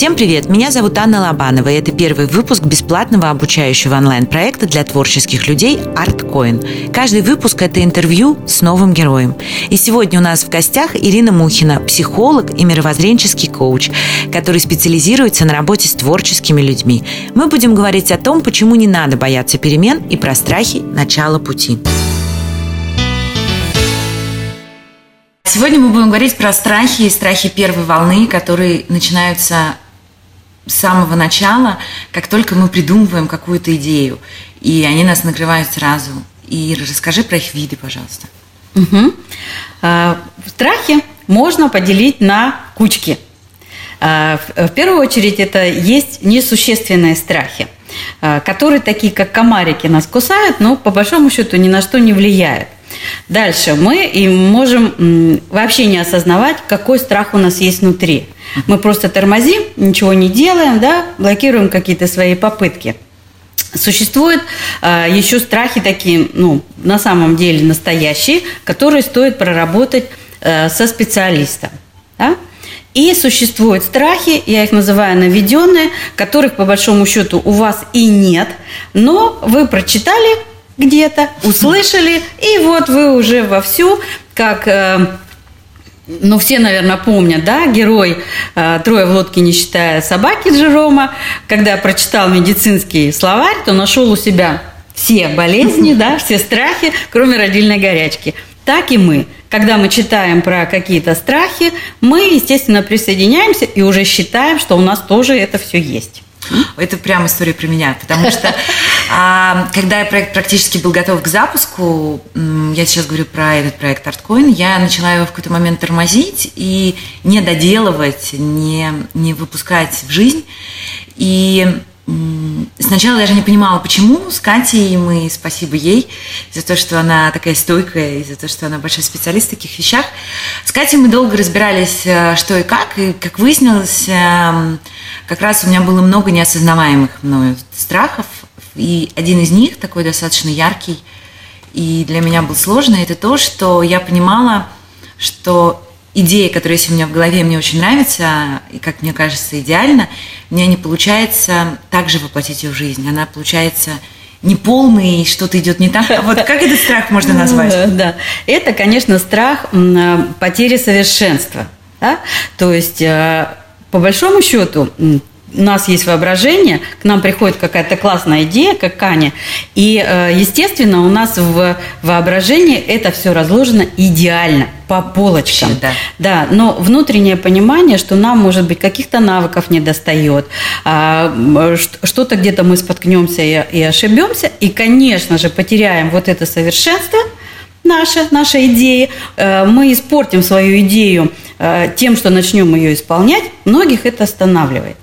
Всем привет! Меня зовут Анна Лобанова, и это первый выпуск бесплатного обучающего онлайн-проекта для творческих людей ArtCoin. Каждый выпуск – это интервью с новым героем. И сегодня у нас в гостях Ирина Мухина, психолог и мировоззренческий коуч, который специализируется на работе с творческими людьми. Мы будем говорить о том, почему не надо бояться перемен и про страхи начала пути. Сегодня мы будем говорить про страхи и страхи первой волны, которые начинаются с самого начала, как только мы придумываем какую-то идею, и они нас накрывают сразу. И расскажи про их виды, пожалуйста. Угу. Страхи можно поделить на кучки. А, в первую очередь это есть несущественные страхи, а, которые такие, как комарики, нас кусают, но по большому счету ни на что не влияют. Дальше мы и можем вообще не осознавать, какой страх у нас есть внутри. Мы просто тормозим, ничего не делаем, да, блокируем какие-то свои попытки. Существуют э, еще страхи такие, ну, на самом деле настоящие, которые стоит проработать э, со специалистом. Да? И существуют страхи, я их называю наведенные, которых по большому счету у вас и нет, но вы прочитали где-то, услышали, и вот вы уже вовсю, как э, ну, все, наверное, помнят, да, герой э, «Трое в лодке, не считая собаки» Джерома, когда прочитал медицинский словарь, то нашел у себя все болезни, да, все страхи, кроме родильной горячки. Так и мы. Когда мы читаем про какие-то страхи, мы, естественно, присоединяемся и уже считаем, что у нас тоже это все есть. Это прям история про меня, потому что а, когда проект практически был готов к запуску, я сейчас говорю про этот проект ArtCoin, я начала его в какой-то момент тормозить и не доделывать, не, не выпускать в жизнь. И Сначала даже не понимала, почему. С Катей мы, спасибо ей за то, что она такая стойкая, и за то, что она большой специалист в таких вещах. С Катей мы долго разбирались, э, что и как, и как выяснилось, эм, как раз у меня было много неосознаваемых мною страхов, и один из них, такой достаточно яркий, и для меня был сложный, это то, что я понимала, что идея, которая есть у меня в голове, мне очень нравится, и, как мне кажется, идеально, мне не получается также воплотить ее в жизнь. Она получается неполный, что-то идет не так. Вот как этот страх можно назвать? Да, это, конечно, страх потери совершенства. Да? То есть, э, по большому счету, у нас есть воображение, к нам приходит какая-то классная идея, как Каня, и, э, естественно, у нас в воображении это все разложено идеально, по полочкам. Да. да, но внутреннее понимание, что нам, может быть, каких-то навыков не достает, а, что-то где-то мы споткнемся и ошибемся, и, конечно же, потеряем вот это совершенство, наша, наша идея, э, мы испортим свою идею э, тем, что начнем ее исполнять, многих это останавливает.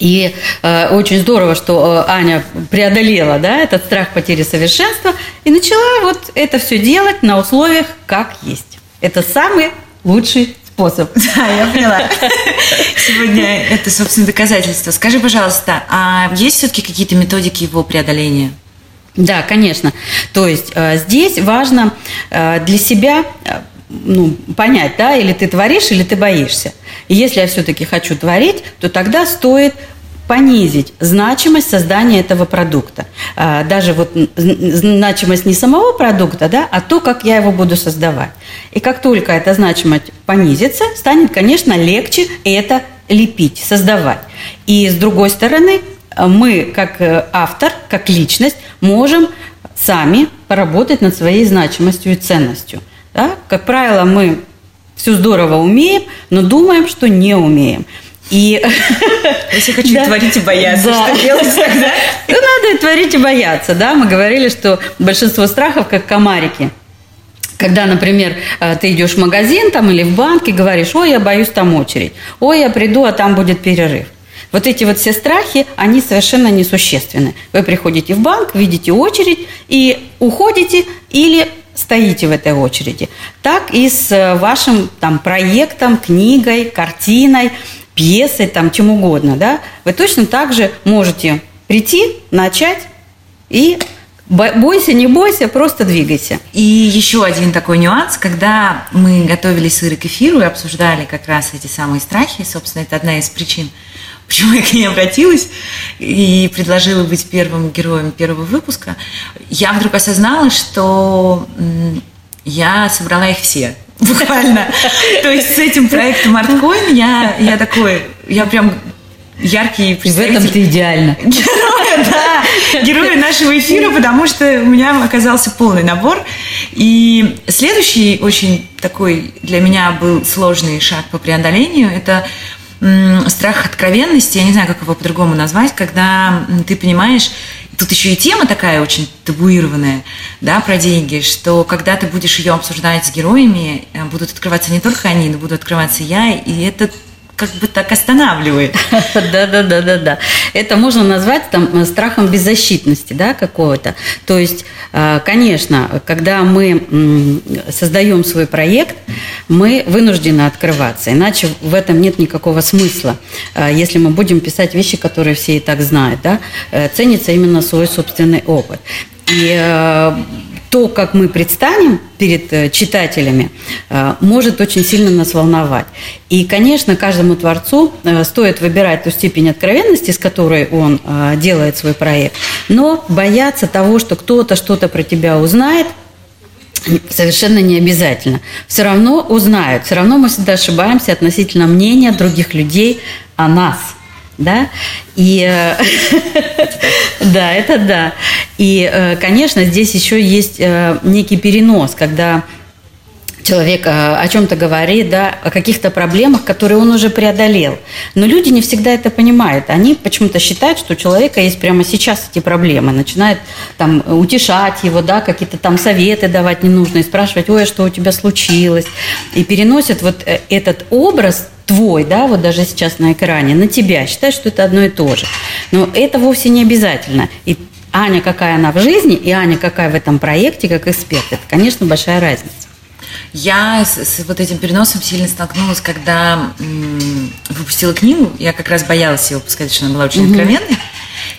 И э, очень здорово, что э, Аня преодолела да, этот страх потери совершенства и начала вот это все делать на условиях, как есть. Это самый лучший способ. Да, я поняла. Сегодня это, собственно, доказательство. Скажи, пожалуйста, а есть все-таки какие-то методики его преодоления? Да, конечно. То есть э, здесь важно э, для себя э, ну, понять, да, или ты творишь, или ты боишься. И если я все-таки хочу творить, то тогда стоит понизить значимость создания этого продукта. А, даже вот значимость не самого продукта, да, а то, как я его буду создавать. И как только эта значимость понизится, станет, конечно, легче это лепить, создавать. И с другой стороны, мы, как э, автор, как личность, можем сами поработать над своей значимостью и ценностью. Да? Как правило, мы все здорово умеем, но думаем, что не умеем. И... Если хочу да. творить и бояться, да. что делать тогда? Ну, надо творить и бояться, да. Мы говорили, что большинство страхов как комарики. Когда, например, э, ты идешь в магазин там, или в банк и говоришь, ой, я боюсь там очередь, ой, я приду, а там будет перерыв. Вот эти вот все страхи, они совершенно несущественны. Вы приходите в банк, видите очередь и уходите или стоите в этой очереди. Так и с э, вашим там проектом, книгой, картиной – пьесой, там, чем угодно, да, вы точно так же можете прийти, начать и Бойся, не бойся, просто двигайся. И еще один такой нюанс, когда мы готовили сыры к эфиру и обсуждали как раз эти самые страхи, собственно, это одна из причин, почему я к ней обратилась и предложила быть первым героем первого выпуска, я вдруг осознала, что я собрала их все. Буквально. То есть с этим проектом ArtCoin я, я такой, я прям яркий представитель. В этом-то идеально. Героя, да. Героя нашего эфира, потому что у меня оказался полный набор. И следующий очень такой для меня был сложный шаг по преодолению. Это страх откровенности, я не знаю, как его по-другому назвать, когда ты понимаешь, тут еще и тема такая очень табуированная, да, про деньги, что когда ты будешь ее обсуждать с героями, э, будут открываться не только они, но буду открываться я, и это как бы так останавливает. Да, да, да, да, да. Это можно назвать там страхом беззащитности, да, какого-то. То есть, э, конечно, когда мы создаем свой проект, мы вынуждены открываться, иначе в этом нет никакого смысла. Э, если мы будем писать вещи, которые все и так знают, да, э, ценится именно свой собственный опыт. И то, как мы предстанем перед э, читателями, э, может очень сильно нас волновать. И, конечно, каждому творцу э, стоит выбирать ту степень откровенности, с которой он делает свой проект, но бояться того, что кто-то что-то про тебя узнает, совершенно не обязательно. Все равно узнают, все равно мы всегда ошибаемся относительно мнения других людей о нас – да, и да, это да. И, э, конечно, здесь еще есть э, некий перенос, когда человек э, о чем-то говорит, да, о каких-то проблемах, которые он уже преодолел. Но люди не всегда это понимают. Они почему-то считают, что у человека есть прямо сейчас эти проблемы. Начинают там утешать его, да, какие-то там советы давать ненужные, спрашивать, ой, а что у тебя случилось. И переносят вот этот образ твой, да, вот даже сейчас на экране, на тебя, считаешь, что это одно и то же. Но это вовсе не обязательно. И Аня, какая она в жизни, и Аня, какая в этом проекте, как эксперт, это, конечно, большая разница. Я с, с вот этим переносом сильно столкнулась, когда м, выпустила книгу. Я как раз боялась ее выпускать, что она была очень mm-hmm. откровенной.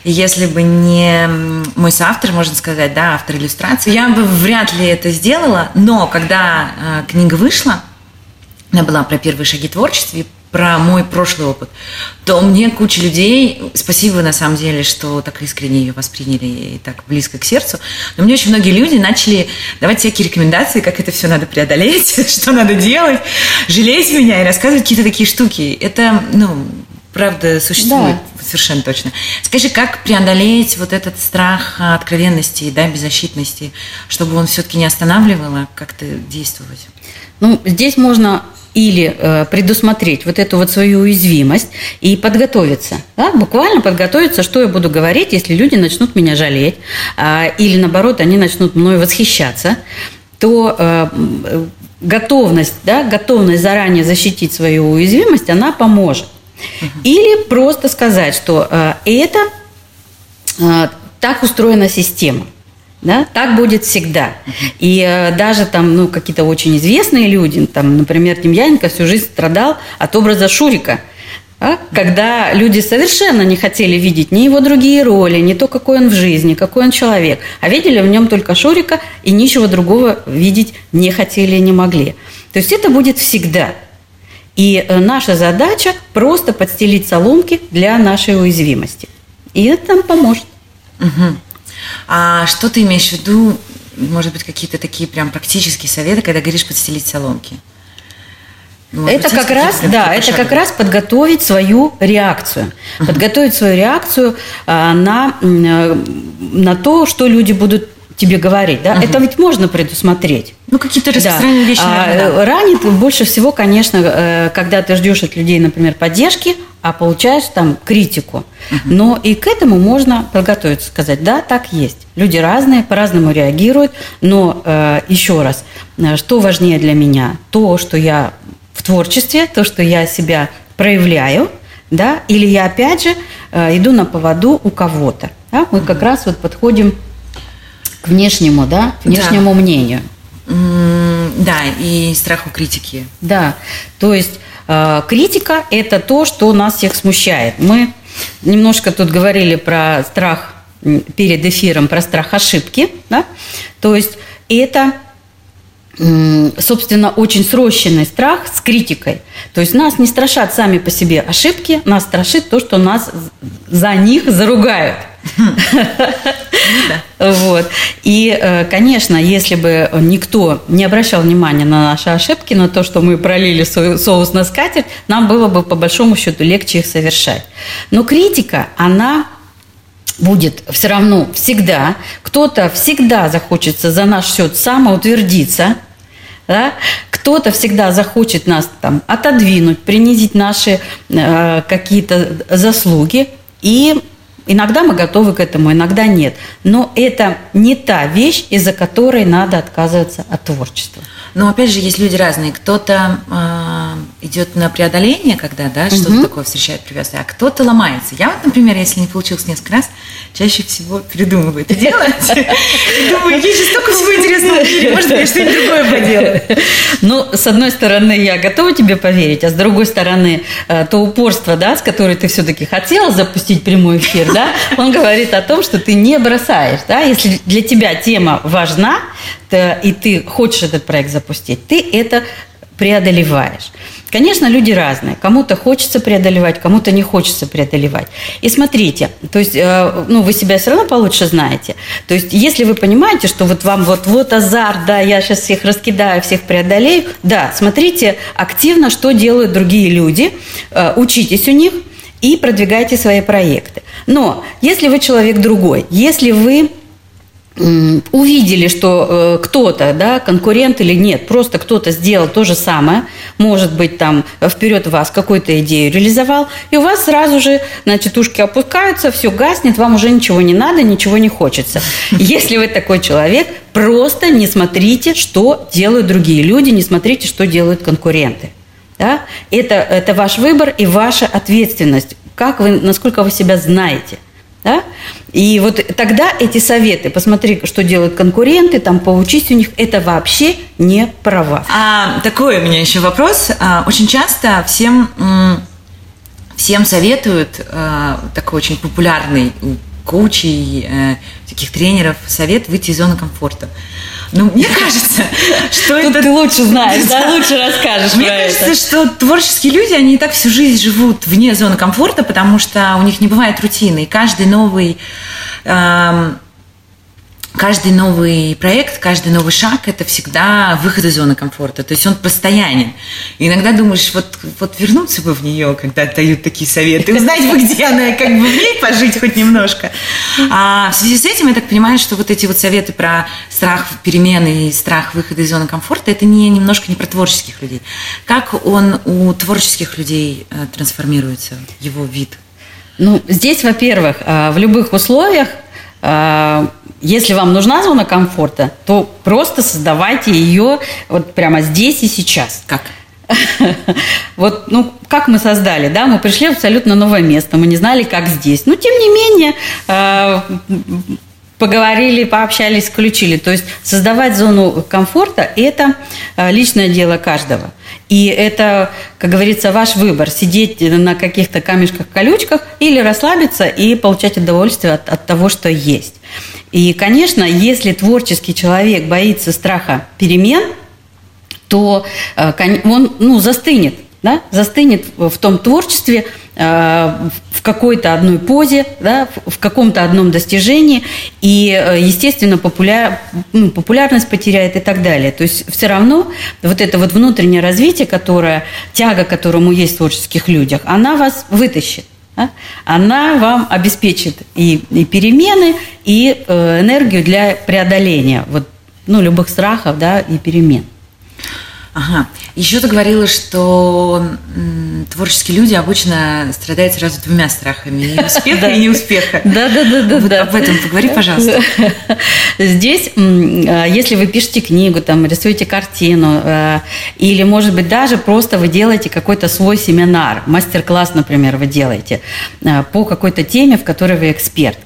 И если бы не мой соавтор, можно сказать, да, автор иллюстрации, я бы вряд ли это сделала. Но когда э, книга вышла, она была про первые шаги в творчестве, про мой прошлый опыт, то мне куча людей, спасибо на самом деле, что так искренне ее восприняли и так близко к сердцу, но мне очень многие люди начали давать всякие рекомендации, как это все надо преодолеть, что надо делать, жалеть меня и рассказывать какие-то такие штуки. Это, ну, правда существует да. совершенно точно. Скажи, как преодолеть вот этот страх откровенности, да, беззащитности, чтобы он все-таки не останавливал, а как-то действовать? Ну, здесь можно или э, предусмотреть вот эту вот свою уязвимость и подготовиться. Да? Буквально подготовиться, что я буду говорить, если люди начнут меня жалеть, э, или наоборот, они начнут мной восхищаться, то э, готовность, да, готовность заранее защитить свою уязвимость, она поможет. Или просто сказать, что э, это э, так устроена система. Да? Так будет всегда. И э, даже там, ну, какие-то очень известные люди, там, например, Демьяненко всю жизнь страдал от образа Шурика. Да? Когда люди совершенно не хотели видеть ни его другие роли, ни то, какой он в жизни, какой он человек, а видели в нем только Шурика и ничего другого видеть не хотели и не могли. То есть это будет всегда. И э, наша задача просто подстелить соломки для нашей уязвимости. И это нам поможет. Угу. А что ты имеешь в виду, может быть, какие-то такие прям практические советы, когда говоришь подстелить соломки? Ну, это как раз, да, это как раз подготовить свою реакцию, uh-huh. подготовить свою реакцию а, на э, на то, что люди будут тебе говорить, да, угу. это ведь можно предусмотреть. Ну, какие-то распространенные да. вещи, наверное, а, да. Ранит больше всего, конечно, э, когда ты ждешь от людей, например, поддержки, а получаешь там критику. Угу. Но и к этому можно подготовиться, сказать, да, так есть. Люди разные, по-разному реагируют, но э, еще раз, э, что важнее для меня? То, что я в творчестве, то, что я себя проявляю, да, или я опять же иду на поводу у кого-то. Да? Мы как раз вот подходим к внешнему, да, внешнему да. мнению. Да, и страху критики. Да, то есть э, критика – это то, что нас всех смущает. Мы немножко тут говорили про страх перед эфиром, про страх ошибки, да, то есть это собственно, очень срощенный страх с критикой. То есть нас не страшат сами по себе ошибки, нас страшит то, что нас за них заругают. Вот. И, э, конечно, если бы никто не обращал внимания на наши ошибки, на то, что мы пролили соус на скатерть, нам было бы по большому счету легче их совершать. Но критика, она будет все равно всегда. Кто-то всегда захочется за наш счет самоутвердиться, да? кто-то всегда захочет нас там отодвинуть, принизить наши э, какие-то заслуги. И Иногда мы готовы к этому, иногда нет. Но это не та вещь, из-за которой надо отказываться от творчества. Но опять же, есть люди разные. Кто-то э, идет на преодоление, когда да, что-то угу. такое встречает препятствие, а кто-то ломается. Я вот, например, если не получилось несколько раз, чаще всего передумываю это делать. Думаю, есть же столько всего интересного в мире, может, я что-нибудь другое поделаю. Ну, с одной стороны, я готова тебе поверить, а с другой стороны, э, то упорство, да, с которой ты все-таки хотела запустить прямой эфир, да, он говорит о том, что ты не бросаешь, да, если для тебя тема важна, и ты хочешь этот проект запустить, ты это преодолеваешь. Конечно, люди разные. Кому-то хочется преодолевать, кому-то не хочется преодолевать. И смотрите, то есть, э, ну, вы себя все равно получше знаете. То есть, если вы понимаете, что вот вам вот, вот азарт, да, я сейчас всех раскидаю, всех преодолею, да, смотрите активно, что делают другие люди, э, учитесь у них и продвигайте свои проекты. Но если вы человек другой, если вы увидели, что э, кто-то, да, конкурент или нет, просто кто-то сделал то же самое, может быть, там вперед вас какую-то идею реализовал, и у вас сразу же, значит, ушки опускаются, все гаснет, вам уже ничего не надо, ничего не хочется. Если вы такой человек, просто не смотрите, что делают другие люди, не смотрите, что делают конкуренты. Да? Это, это ваш выбор и ваша ответственность, как вы, насколько вы себя знаете – да? И вот тогда эти советы, посмотри, что делают конкуренты, там поучись у них, это вообще не права. А, такой у меня еще вопрос. А, очень часто всем, всем советуют а, такой очень популярный у коучей, а, таких тренеров совет выйти из зоны комфорта. Ну, мне кажется, что это... ты лучше знаешь, да, лучше расскажешь Мне кажется, что творческие люди, они и так всю жизнь живут вне зоны комфорта, потому что у них не бывает рутины. И каждый новый каждый новый проект, каждый новый шаг – это всегда выход из зоны комфорта. То есть он постоянен. Иногда думаешь, вот, вот вернуться бы в нее, когда дают такие советы, узнать бы, где она, как бы в ней пожить хоть немножко. А в связи с этим я так понимаю, что вот эти вот советы про страх перемены и страх выхода из зоны комфорта – это не, немножко не про творческих людей. Как он у творческих людей э, трансформируется, его вид? Ну, здесь, во-первых, э, в любых условиях э, если вам нужна зона комфорта, то просто создавайте ее вот прямо здесь и сейчас. Как? Вот, ну, как мы создали, да, мы пришли в абсолютно новое место, мы не знали, как здесь. Но, тем не менее, э, поговорили, пообщались, включили. То есть создавать зону комфорта – это э, личное дело каждого. И это, как говорится, ваш выбор – сидеть на каких-то камешках-колючках или расслабиться и получать удовольствие от, от того, что есть. И, конечно, если творческий человек боится страха перемен, то э, он ну, застынет, да? застынет в том творчестве, э, в какой-то одной позе, да, в каком-то одном достижении, и, э, естественно, популяр, ну, популярность потеряет и так далее. То есть все равно вот это вот внутреннее развитие, которое, тяга, которому есть в творческих людях, она вас вытащит она вам обеспечит и, и перемены, и э, энергию для преодоления вот, ну, любых страхов да, и перемен. Ага. Еще ты говорила, что творческие люди обычно страдают сразу двумя страхами – и успеха, и неуспеха. Да, да, да, да. Вот об этом поговори, пожалуйста. Здесь, а, если вы пишете книгу, там, рисуете картину, а, или, может быть, даже просто вы делаете какой-то свой семинар, мастер-класс, например, вы делаете а, по какой-то теме, в которой вы эксперт.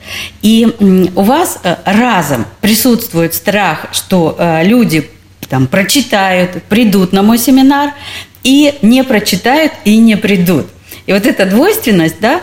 И у вас разом присутствует страх, что люди там прочитают, придут на мой семинар, и не прочитают и не придут. И вот эта двойственность, да,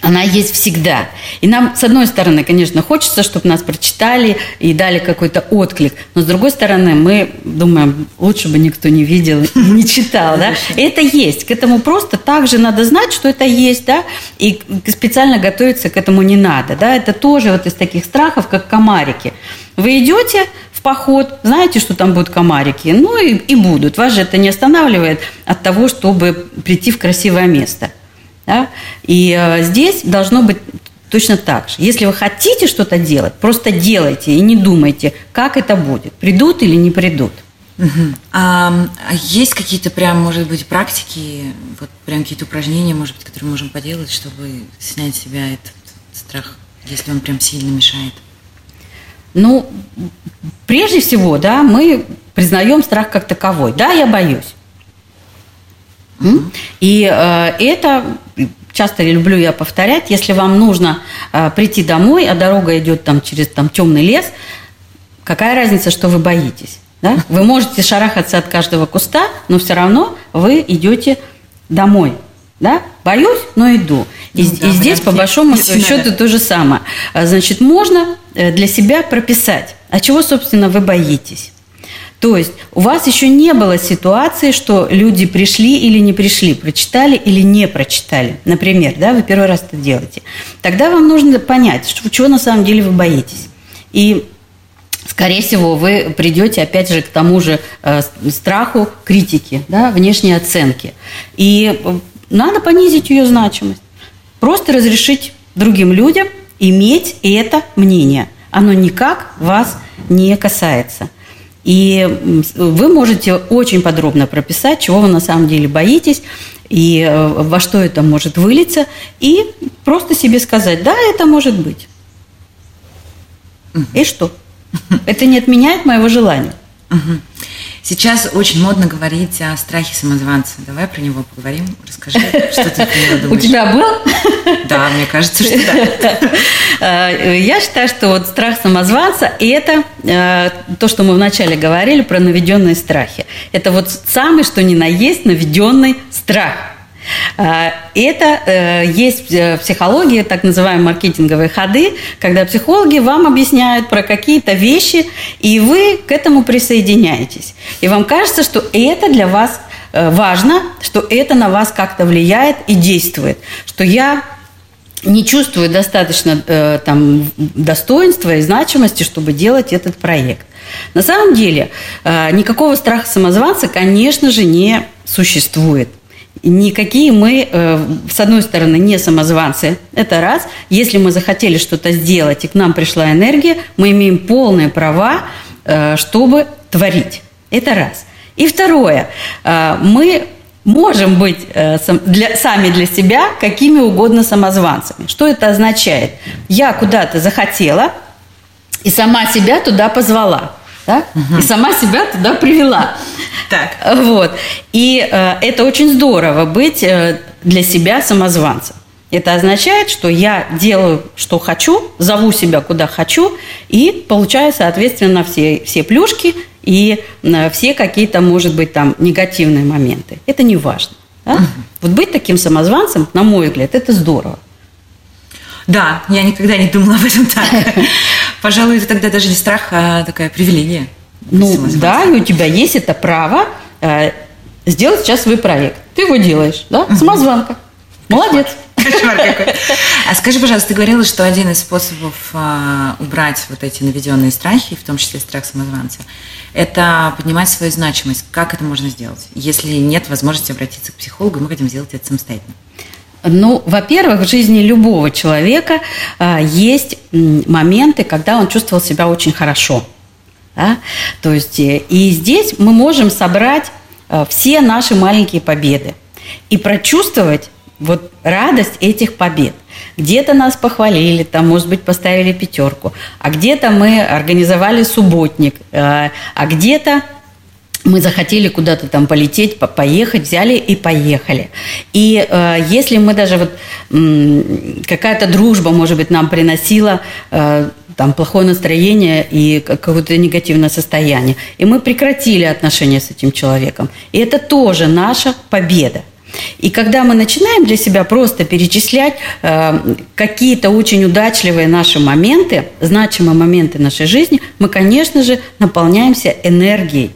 она есть всегда. И нам, с одной стороны, конечно, хочется, чтобы нас прочитали и дали какой-то отклик, но с другой стороны, мы думаем, лучше бы никто не видел и не читал, да? И это есть. К этому просто также надо знать, что это есть, да, и специально готовиться к этому не надо, да. Это тоже вот из таких страхов, как комарики. Вы идете поход, знаете, что там будут комарики, ну и, и будут. Вас же это не останавливает от того, чтобы прийти в красивое место. Да? И э, здесь должно быть точно так же. Если вы хотите что-то делать, просто делайте и не думайте, как это будет, придут или не придут. Угу. А, есть какие-то прям, может быть, практики, вот прям какие-то упражнения, может быть, которые можем поделать, чтобы снять с себя этот страх, если он прям сильно мешает? Ну, прежде всего, да, мы признаем страх как таковой. Да, я боюсь. И э, это часто люблю я повторять, если вам нужно э, прийти домой, а дорога идет там через там темный лес, какая разница, что вы боитесь? Да? Вы можете шарахаться от каждого куста, но все равно вы идете домой. Да? Боюсь, но иду. И, ну, да, и здесь, по большому счету, то же самое. А, значит, можно э, для себя прописать, а чего, собственно, вы боитесь. То есть у вас еще не было ситуации, что люди пришли или не пришли, прочитали или не прочитали. Например, да, вы первый раз это делаете. Тогда вам нужно понять, что, чего на самом деле вы боитесь. И скорее всего, вы придете опять же к тому же э, страху критики, да, внешней оценки. И э, надо понизить ее значимость. Просто разрешить другим людям иметь это мнение. Оно никак вас не касается. И вы можете очень подробно прописать, чего вы на самом деле боитесь, и э, во что это может вылиться, и просто себе сказать, да, это может быть. И что? Это не отменяет моего желания. Сейчас очень модно говорить о страхе самозванца. Давай про него поговорим. Расскажи, что ты про него думаешь. У тебя был? Да, мне кажется, что да. Э, я считаю, что вот страх самозванца – это э, то, что мы вначале говорили про наведенные страхи. Это вот самый, что ни на есть, наведенный страх – а, это э, есть в психологии так называемые маркетинговые ходы, когда психологи вам объясняют про какие-то вещи, и вы к этому присоединяетесь. И вам кажется, что это для вас э, важно, что это на вас как-то влияет и действует, что я не чувствую достаточно э, там, достоинства и значимости, чтобы делать этот проект. На самом деле э, никакого страха самозванца, конечно же, не существует. Никакие мы, э, с одной стороны, не самозванцы. Это раз. Если мы захотели что-то сделать, и к нам пришла энергия, мы имеем полные права, э, чтобы творить. Это раз. И второе. Э, мы можем быть для, сами для себя какими угодно самозванцами. Что это означает? Я куда-то захотела и сама себя туда позвала да? угу. и сама себя туда привела. Так. Вот. И э, это очень здорово быть э, для себя самозванцем. Это означает, что я делаю, что хочу, зову себя куда хочу и получаю, соответственно, все, все плюшки и э, все какие-то, может быть, там негативные моменты. Это не важно. Да? Угу. Вот быть таким самозванцем, на мой взгляд, это здорово. Да, я никогда не думала об этом так. Пожалуй, это тогда даже не страх, а такая привилегия. Ну да, и у тебя есть это право э, сделать сейчас свой проект. Ты его делаешь, да? Самозванка. Молодец. Кошмар какой. А скажи, пожалуйста, ты говорила, что один из способов а, убрать вот эти наведенные страхи, в том числе страх самозванца, это поднимать свою значимость. Как это можно сделать? Если нет возможности обратиться к психологу, мы хотим сделать это самостоятельно. Ну, во-первых, в жизни любого человека а, есть моменты, когда он чувствовал себя очень хорошо. Да? То есть, э, и здесь мы можем собрать а, все наши маленькие победы и прочувствовать вот радость этих побед. Где-то нас похвалили, там, может быть, поставили пятерку, а где-то мы организовали субботник, а, а где-то мы захотели куда-то там полететь, поехать, взяли и поехали. И э, если мы даже вот какая-то дружба, может быть, нам приносила э, там плохое настроение и какое-то негативное состояние, и мы прекратили отношения с этим человеком, и это тоже наша победа. И когда мы начинаем для себя просто перечислять э, какие-то очень удачливые наши моменты, значимые моменты нашей жизни, мы, конечно же, наполняемся энергией.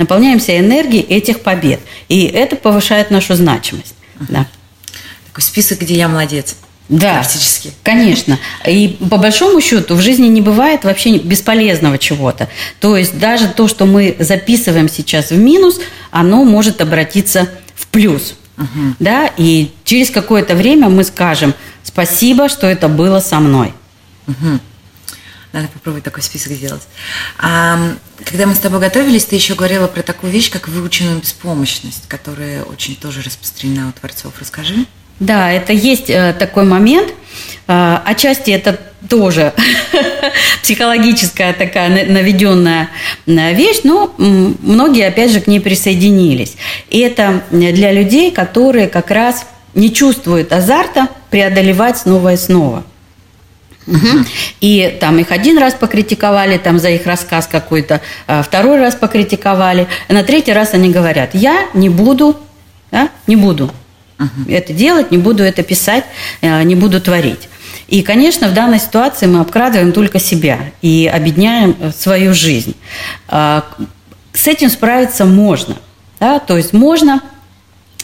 Наполняемся энергией этих побед. И это повышает нашу значимость. Да. Такой список, где я молодец. Да, практически. конечно. И по большому счету в жизни не бывает вообще бесполезного чего-то. То есть даже то, что мы записываем сейчас в минус, оно может обратиться в плюс. Угу. Да, и через какое-то время мы скажем спасибо, что это было со мной. Угу. Надо попробовать такой список сделать. А, когда мы с тобой готовились, ты еще говорила про такую вещь, как выученную беспомощность, которая очень тоже распространена у творцов. Расскажи. Да, это есть э, такой момент. Э, отчасти это тоже психологическая такая наведенная вещь, но многие, опять же, к ней присоединились. И это для людей, которые как раз не чувствуют азарта преодолевать снова и снова. Угу. И там их один раз покритиковали, там за их рассказ какой-то, второй раз покритиковали, а на третий раз они говорят, я не буду, да, не буду uh-huh. это делать, не буду это писать, э, не буду творить. И, конечно, в данной ситуации мы обкрадываем только себя и обедняем э, свою жизнь. А, с этим справиться можно. Да? То есть можно а,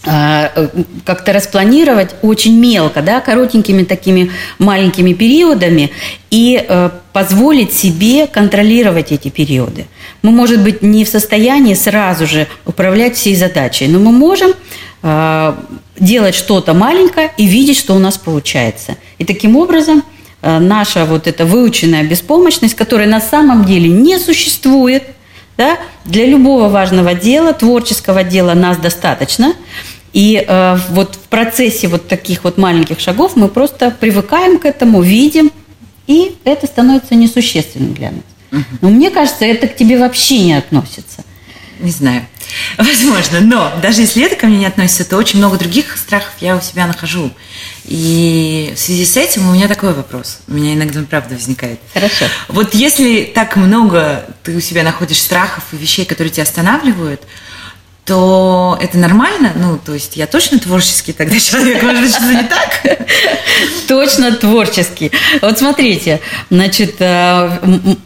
как-то распланировать очень мелко, да, коротенькими такими маленькими периодами и э, позволить себе контролировать эти периоды. Мы, может быть, не в состоянии сразу же управлять всей задачей, но мы можем э, делать что-то маленькое и видеть, что у нас получается. И таким образом э, наша вот эта выученная беспомощность, которая на самом деле не существует, да, для любого важного дела, творческого дела нас достаточно. И э, вот в процессе вот таких вот маленьких шагов мы просто привыкаем к этому, видим, и это становится несущественным для нас. Но мне кажется, это к тебе вообще не относится. Не знаю. Возможно, но даже если это ко мне не относится, то очень много других страхов я у себя нахожу. И в связи с этим у меня такой вопрос. У меня иногда правда возникает. Хорошо. Вот если так много ты у себя находишь страхов и вещей, которые тебя останавливают, то это нормально? Ну, то есть я точно творческий тогда человек, может что-то не так? Точно творческий. Вот смотрите, значит, э,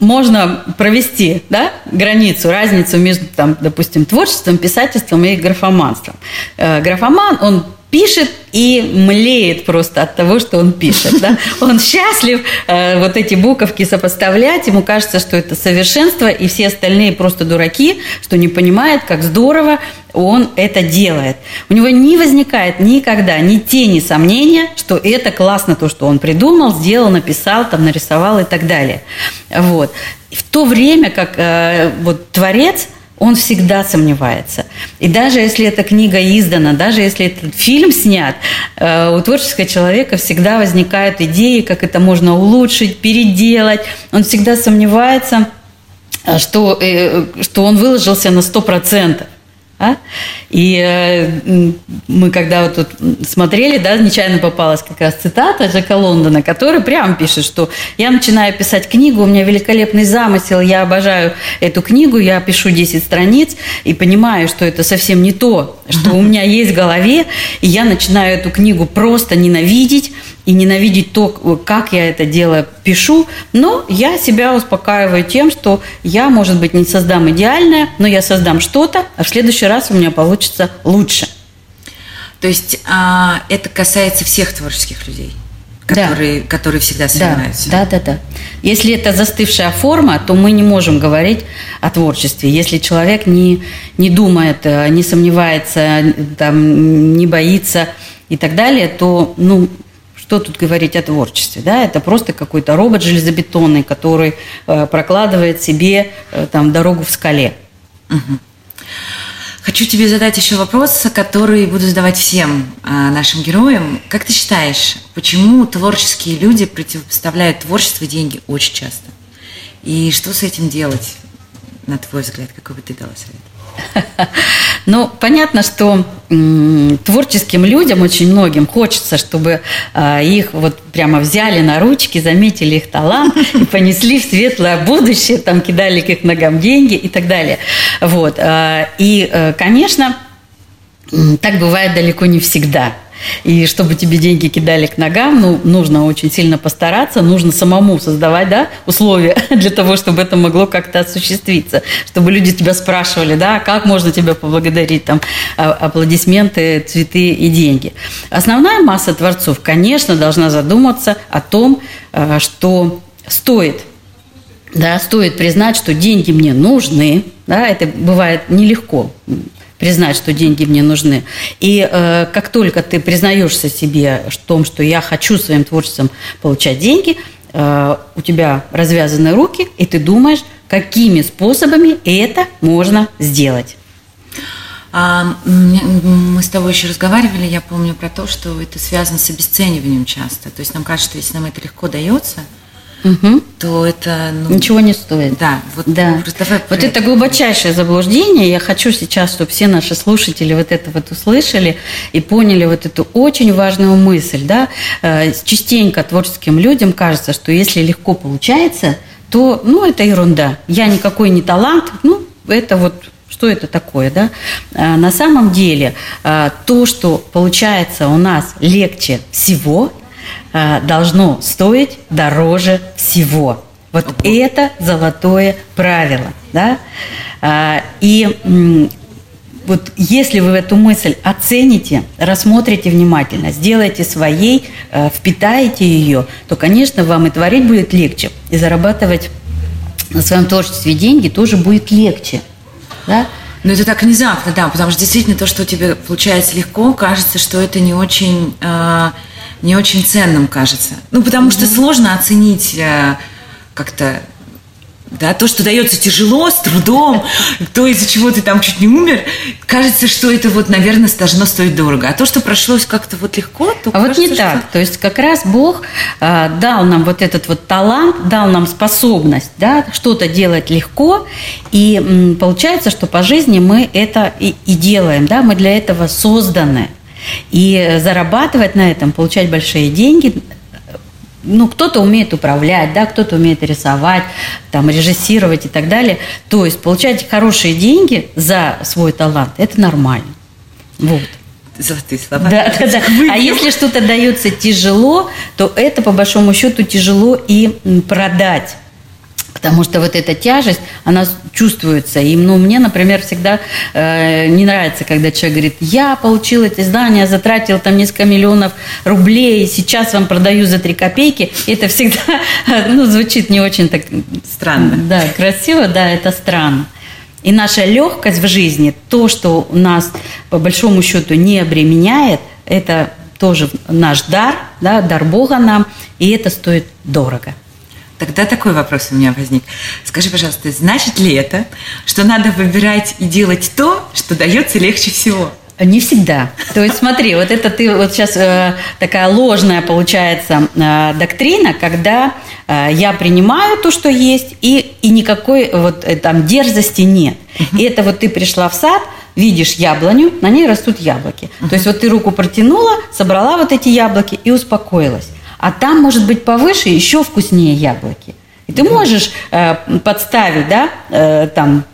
можно провести да, границу, разницу между, там, допустим, творчеством, писательством и графоманством. Э, графоман, он пишет и млеет просто от того, что он пишет. Да? Он счастлив э, вот эти буковки сопоставлять, ему кажется, что это совершенство, и все остальные просто дураки, что не понимают, как здорово он это делает. У него не возникает никогда ни тени сомнения, что это классно то, что он придумал, сделал, написал, там, нарисовал и так далее. Вот. В то время как э, вот творец – он всегда сомневается. И даже если эта книга издана, даже если этот фильм снят, э, у творческого человека всегда возникают идеи, как это можно улучшить, переделать. Он всегда сомневается, э, что, э, что он выложился на 100%. А? И э, мы когда вот тут смотрели, да, нечаянно попалась как раз цитата Джека Лондона, который прямо пишет, что я начинаю писать книгу, у меня великолепный замысел, я обожаю эту книгу, я пишу 10 страниц и понимаю, что это совсем не то, что у меня есть в голове, и я начинаю эту книгу просто ненавидеть, и ненавидеть то, как я это дело пишу, но я себя успокаиваю тем, что я, может быть, не создам идеальное, но я создам что-то, а в следующий раз у меня получится лучше. То есть а, это касается всех творческих людей? которые, да. которые всегда сомневаются. Да, да, да, да. Если это застывшая форма, то мы не можем говорить о творчестве. Если человек не, не думает, э, не сомневается, там, не боится и так далее, то ну, что тут говорить о творчестве, да, это просто какой-то робот железобетонный, который э, прокладывает себе э, там дорогу в скале. Хочу тебе задать еще вопрос, который буду задавать всем э, нашим героям. Как ты считаешь, почему творческие люди противопоставляют творчество и деньги очень часто? И что с этим делать, на твой взгляд? Какой бы ты дала совет? Ну, понятно, что творческим людям, очень многим, хочется, чтобы э, их вот прямо взяли на ручки, заметили их талант и понесли в светлое будущее, там кидали к их ногам деньги и так далее. Вот. Э, и, э, конечно, Так бывает далеко не всегда. И чтобы тебе деньги кидали к ногам, ну, нужно очень сильно постараться, нужно самому создавать да, условия для того, чтобы это могло как-то осуществиться. Чтобы люди тебя спрашивали, да, как можно тебя поблагодарить, там, а, аплодисменты, цветы и деньги. Основная масса творцов, конечно, должна задуматься о том, а, что стоит да, стоит признать, что деньги мне нужны, да, это бывает нелегко признать, что деньги мне нужны. И э, как только ты признаешься себе в том, что я хочу своим творчеством получать деньги, э, у тебя развязаны руки, и ты думаешь, какими способами это можно сделать. А, мы с тобой еще разговаривали, я помню про то, что это связано с обесцениванием часто. То есть нам кажется, что если нам это легко дается, угу. то это... Ну, Ничего не стоит. Да, вот, да. вот это глубочайшее заблуждение. Я хочу сейчас, чтобы все наши слушатели вот это вот услышали и поняли вот эту очень важную мысль. Да? Э, частенько творческим людям кажется, что если легко получается, то ну, это ерунда. Я никакой не талант, ну, это вот что это такое, да? А, на самом деле, а, то, что получается у нас легче всего, Э, должно стоить дороже всего. Вот Ого. это золотое правило. Да? Э, и вот если вы эту мысль оцените, рассмотрите внимательно, сделаете своей, э, впитаете ее, то, конечно, вам и творить будет легче, и зарабатывать на своем творчестве деньги тоже будет легче. Да? Но это так внезапно, да, потому что действительно то, что у тебя получается легко, кажется, что это не очень не очень ценным кажется. Ну, потому mm-hmm. что сложно оценить э, как-то да, то, что дается тяжело, с трудом, то, из-за чего ты там чуть не умер, кажется, что это вот, наверное, должно стоить дорого. А то, что прошлось как-то вот легко, то А кажется, вот не так. То есть как раз Бог э, дал нам вот этот вот талант, дал нам способность, да, что-то делать легко, и м, получается, что по жизни мы это и, и делаем, да, мы для этого созданы. И зарабатывать на этом, получать большие деньги, ну, кто-то умеет управлять, да, кто-то умеет рисовать, там, режиссировать и так далее. То есть получать хорошие деньги за свой талант – это нормально. Вот. Золотые слова. Да, да, да. А если что-то дается тяжело, то это, по большому счету, тяжело и продать. Потому что вот эта тяжесть, она чувствуется. И ну, мне, например, всегда э, не нравится, когда человек говорит, я получил это издание, затратил там несколько миллионов рублей, сейчас вам продаю за три копейки. Это всегда ну, звучит не очень так... Странно. Да, красиво, да, это странно. И наша легкость в жизни, то, что у нас по большому счету не обременяет, это тоже наш дар, да, дар Бога нам, и это стоит дорого. Тогда такой вопрос у меня возник. Скажи, пожалуйста, значит ли это, что надо выбирать и делать то, что дается легче всего? Не всегда. То есть смотри, вот это ты вот сейчас э, такая ложная получается э, доктрина, когда э, я принимаю то, что есть, и, и никакой вот э, там дерзости нет. И это вот ты пришла в сад, видишь яблоню, на ней растут яблоки. То есть вот ты руку протянула, собрала вот эти яблоки и успокоилась а там может быть повыше еще вкуснее яблоки. И ты можешь э, подставить, да, э, там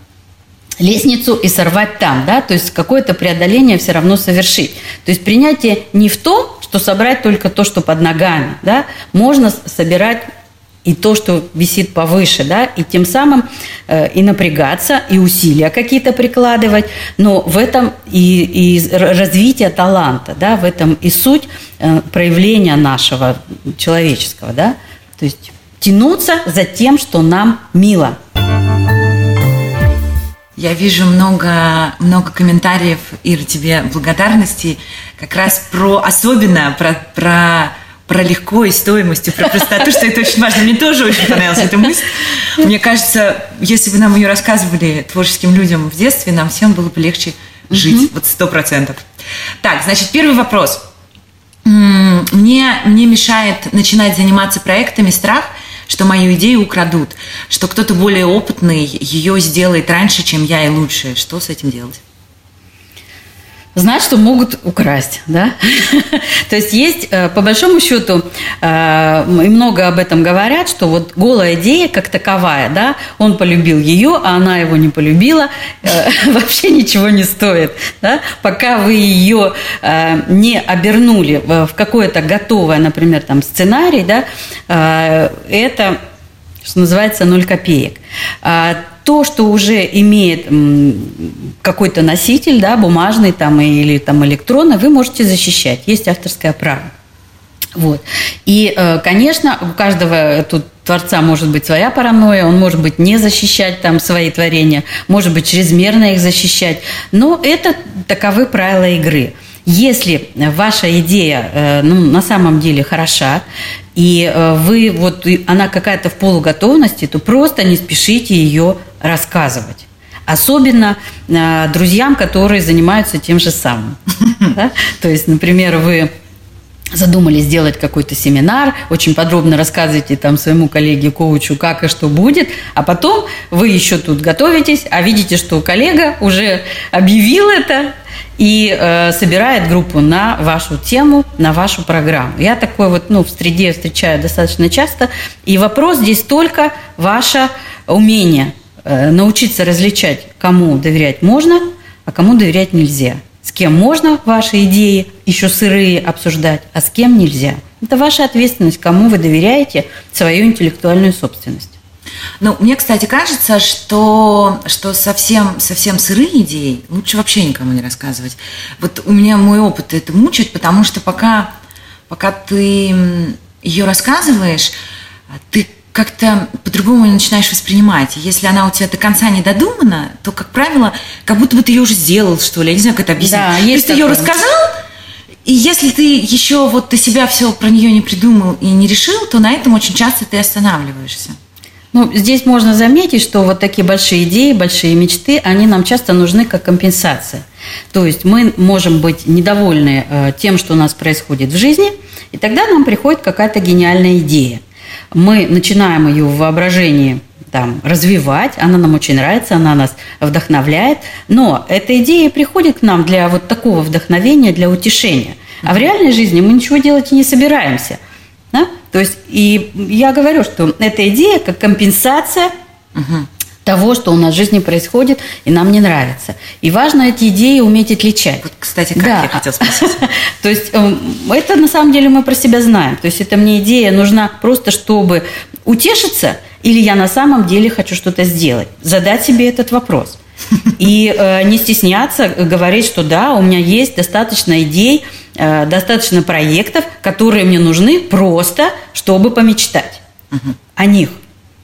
лестницу и сорвать там, да, то есть какое-то преодоление все равно совершить. То есть принятие не в том, что собрать только то, что под ногами, да, можно собирать и то, что висит повыше, да, и тем самым э, и напрягаться, и усилия какие-то прикладывать, но в этом и, и развитие таланта, да, в этом и суть э, проявления нашего человеческого, да, то есть тянуться за тем, что нам мило. Я вижу много, много комментариев, Ира, тебе благодарности как раз про, особенно про, про про легко и стоимость, и про простоту, что это очень важно. Мне тоже очень понравилась эта мысль. Мне кажется, если бы нам ее рассказывали творческим людям в детстве, нам всем было бы легче жить. Вот сто процентов. Так, значит, первый вопрос. Мне, мне мешает начинать заниматься проектами страх, что мою идею украдут, что кто-то более опытный ее сделает раньше, чем я и лучше. Что с этим делать? Знать, что могут украсть, да. То есть есть, э, по большому счету, э, и много об этом говорят, что вот голая идея как таковая, да, он полюбил ее, а она его не полюбила, э, вообще ничего не стоит, да, пока вы ее не обернули в какое-то готовое, например, там сценарий, да, это, что называется, ноль копеек а то, что уже имеет какой-то носитель, да, бумажный там или там электронный, вы можете защищать. Есть авторское право. Вот. И, э, конечно, у каждого тут творца может быть своя паранойя, он может быть не защищать там свои творения, может быть чрезмерно их защищать, но это таковы правила игры. Если ваша идея э, ну, на самом деле хороша, и э, вы вот она какая-то в полуготовности, то просто не спешите ее рассказывать. Особенно э, друзьям, которые занимаются тем же самым. То есть, например, вы задумали сделать какой-то семинар, очень подробно рассказываете там своему коллеге, коучу, как и что будет, а потом вы еще тут готовитесь, а видите, что коллега уже объявил это, и э, собирает группу на вашу тему, на вашу программу. Я такой вот, ну, в среде встречаю достаточно часто. И вопрос здесь только ваше умение э, научиться различать, кому доверять можно, а кому доверять нельзя. С кем можно ваши идеи еще сырые обсуждать, а с кем нельзя. Это ваша ответственность, кому вы доверяете свою интеллектуальную собственность. Ну, мне, кстати, кажется, что, что совсем, совсем сырые идеи лучше вообще никому не рассказывать. Вот у меня мой опыт это мучает, потому что пока, пока ты ее рассказываешь, ты как-то по-другому начинаешь воспринимать. Если она у тебя до конца не додумана, то, как правило, как будто бы ты ее уже сделал, что ли. Я не знаю, как это объяснить. Да, есть то есть ты ее рассказал, и если ты еще вот ты себя все про нее не придумал и не решил, то на этом очень часто ты останавливаешься. Ну, здесь можно заметить, что вот такие большие идеи, большие мечты, они нам часто нужны как компенсация. То есть мы можем быть недовольны э, тем, что у нас происходит в жизни, и тогда нам приходит какая-то гениальная идея. Мы начинаем ее в воображении там, развивать, она нам очень нравится, она нас вдохновляет, но эта идея приходит к нам для вот такого вдохновения, для утешения. А в реальной жизни мы ничего делать и не собираемся. Да? То есть, и я говорю, что эта идея как компенсация угу. того, что у нас в жизни происходит, и нам не нравится. И важно эти идеи уметь отличать. Вот, кстати, как да. я хотела спросить. То есть, эм, это на самом деле мы про себя знаем. То есть, это мне идея нужна просто, чтобы утешиться, или я на самом деле хочу что-то сделать. Задать себе этот вопрос. И э, не стесняться говорить, что да, у меня есть достаточно идей, Э, достаточно проектов, которые мне нужны просто, чтобы помечтать угу. о них.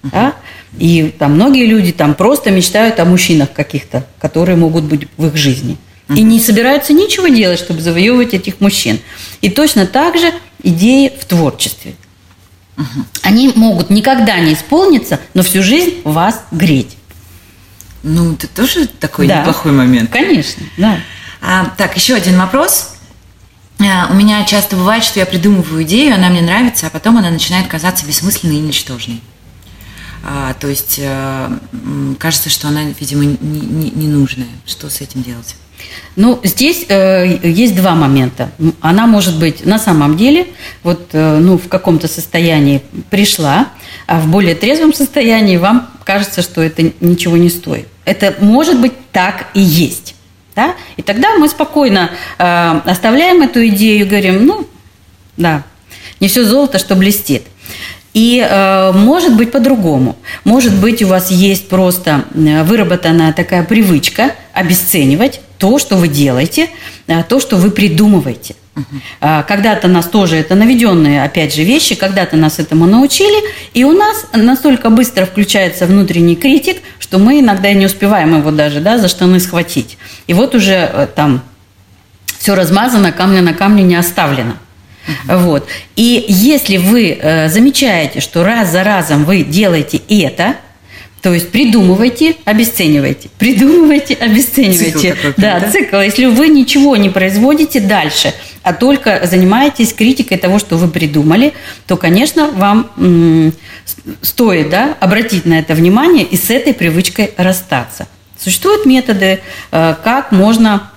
Угу. Да? И там многие люди там просто мечтают о мужчинах каких-то, которые могут быть в их жизни. Угу. И не собираются ничего делать, чтобы завоевывать этих мужчин. И точно так же идеи в творчестве. Угу. Они могут никогда не исполниться, но всю жизнь вас греть. Ну, это тоже такой да. неплохой момент. Конечно, да. А, так, еще один вопрос. Э, у меня часто бывает, что я придумываю идею, она мне нравится, а потом она начинает казаться бессмысленной и ничтожной. А, то есть а, кажется, что она, видимо, ненужная. Не, не что с этим делать? Ну, здесь э, есть два момента. Она может быть на самом деле вот, э, ну, в каком-то состоянии пришла, а в более трезвом состоянии вам кажется, что это ничего не стоит. Это может быть так и есть. Да? И тогда мы спокойно э, оставляем эту идею, говорим, ну, да, не все золото, что блестит. И э, может быть по-другому. Может быть у вас есть просто э, выработанная такая привычка обесценивать то, что вы делаете, э, то, что вы придумываете. Uh-huh. Когда-то нас тоже это наведенные, опять же, вещи, когда-то нас этому научили, и у нас настолько быстро включается внутренний критик, что мы иногда не успеваем его даже да, за штаны схватить. И вот уже э, там все размазано, камня на камне не оставлено. Uh-huh. Вот. И если вы э, замечаете, что раз за разом вы делаете это, то есть придумывайте, обесценивайте, придумывайте, обесценивайте. Цикл такой, да, да, цикл. Если вы ничего не производите дальше, а только занимаетесь критикой того, что вы придумали, то, конечно, вам м- стоит да, обратить на это внимание и с этой привычкой расстаться. Существуют методы, э, как можно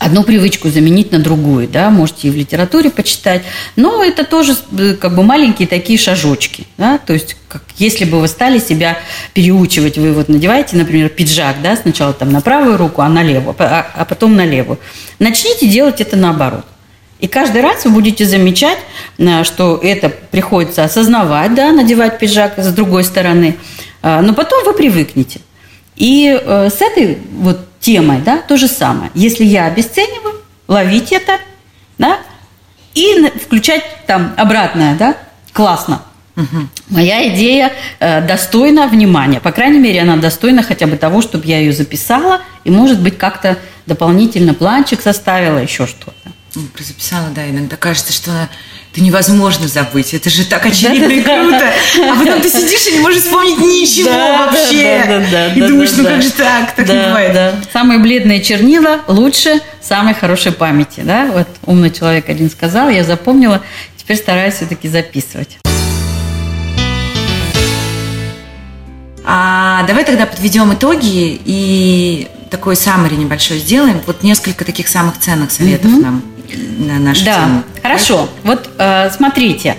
одну привычку заменить на другую, да, можете и в литературе почитать, но это тоже э, как бы маленькие такие шажочки, да, то есть как, если бы вы стали себя переучивать, вы вот надеваете, например, пиджак, да, сначала там на правую руку, а на левую, а, а потом на левую, начните делать это наоборот. И каждый раз вы будете замечать, э, что это приходится осознавать, да, надевать пиджак с другой стороны, э, но потом вы привыкнете. И с этой вот темой, да, то же самое. Если я обесцениваю, ловить это, да, и включать там обратное, да, классно. Угу. Моя идея э, достойна внимания. По крайней мере, она достойна хотя бы того, чтобы я ее записала и, может быть, как-то дополнительно планчик составила, еще что-то. Записала, да, иногда кажется, что она это невозможно забыть. Это же так очевидно и круто. А потом ты сидишь и не можешь вспомнить ничего вообще. И думаешь, ну как же так? Так не бывает. Самые бледные чернила лучше самой хорошей памяти. Да? Вот умный человек один сказал, я запомнила, теперь стараюсь все-таки записывать. А давай тогда подведем итоги и такой саммари небольшой сделаем. Вот несколько таких самых ценных советов угу. нам на нашу да. тему. Хорошо. Вот э, смотрите.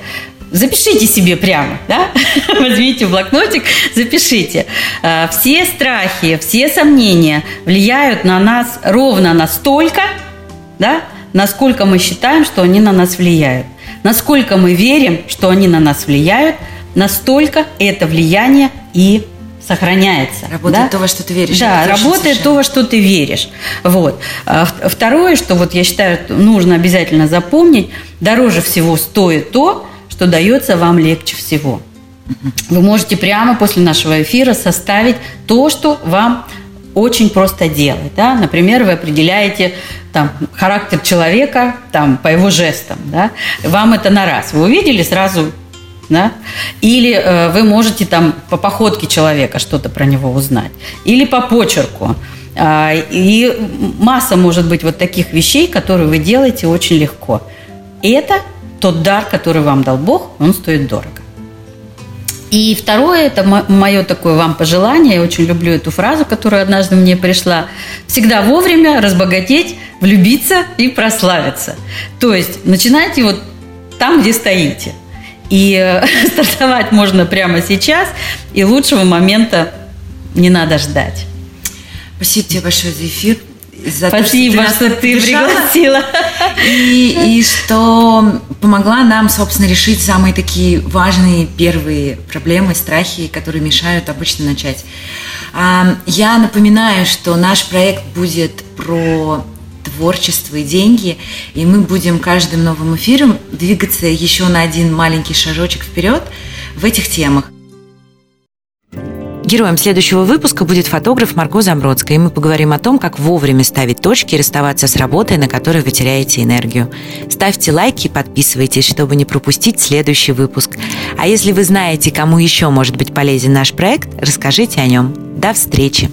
Запишите себе прямо, да? Возьмите блокнотик, запишите. Э, все страхи, все сомнения влияют на нас ровно настолько, да, насколько мы считаем, что они на нас влияют. Насколько мы верим, что они на нас влияют, настолько это влияние и сохраняется. Работает да? то, во что ты веришь. Да, работает совершенно. то, во что ты веришь. Вот. А второе, что вот я считаю, нужно обязательно запомнить, дороже всего стоит то, что дается вам легче всего. Вы можете прямо после нашего эфира составить то, что вам очень просто делать. Да? Например, вы определяете там, характер человека там, по его жестам. Да? Вам это на раз. Вы увидели, сразу да? Или э, вы можете там по походке человека что-то про него узнать, или по почерку. Э, и масса может быть вот таких вещей, которые вы делаете очень легко. И это тот дар, который вам дал Бог, он стоит дорого. И второе, это мое такое вам пожелание, я очень люблю эту фразу, которая однажды мне пришла. Всегда вовремя разбогатеть, влюбиться и прославиться. То есть начинайте вот там, где стоите. И э, стартовать можно прямо сейчас, и лучшего момента не надо ждать. Спасибо тебе большое за эфир. За Спасибо, то, что ты, что ты пригласила. И, и что помогла нам, собственно, решить самые такие важные первые проблемы, страхи, которые мешают обычно начать. А, я напоминаю, что наш проект будет про творчество и деньги, и мы будем каждым новым эфиром двигаться еще на один маленький шажочек вперед в этих темах. Героем следующего выпуска будет фотограф Марго Замбродская, и мы поговорим о том, как вовремя ставить точки и расставаться с работой, на которой вы теряете энергию. Ставьте лайки и подписывайтесь, чтобы не пропустить следующий выпуск. А если вы знаете, кому еще может быть полезен наш проект, расскажите о нем. До встречи!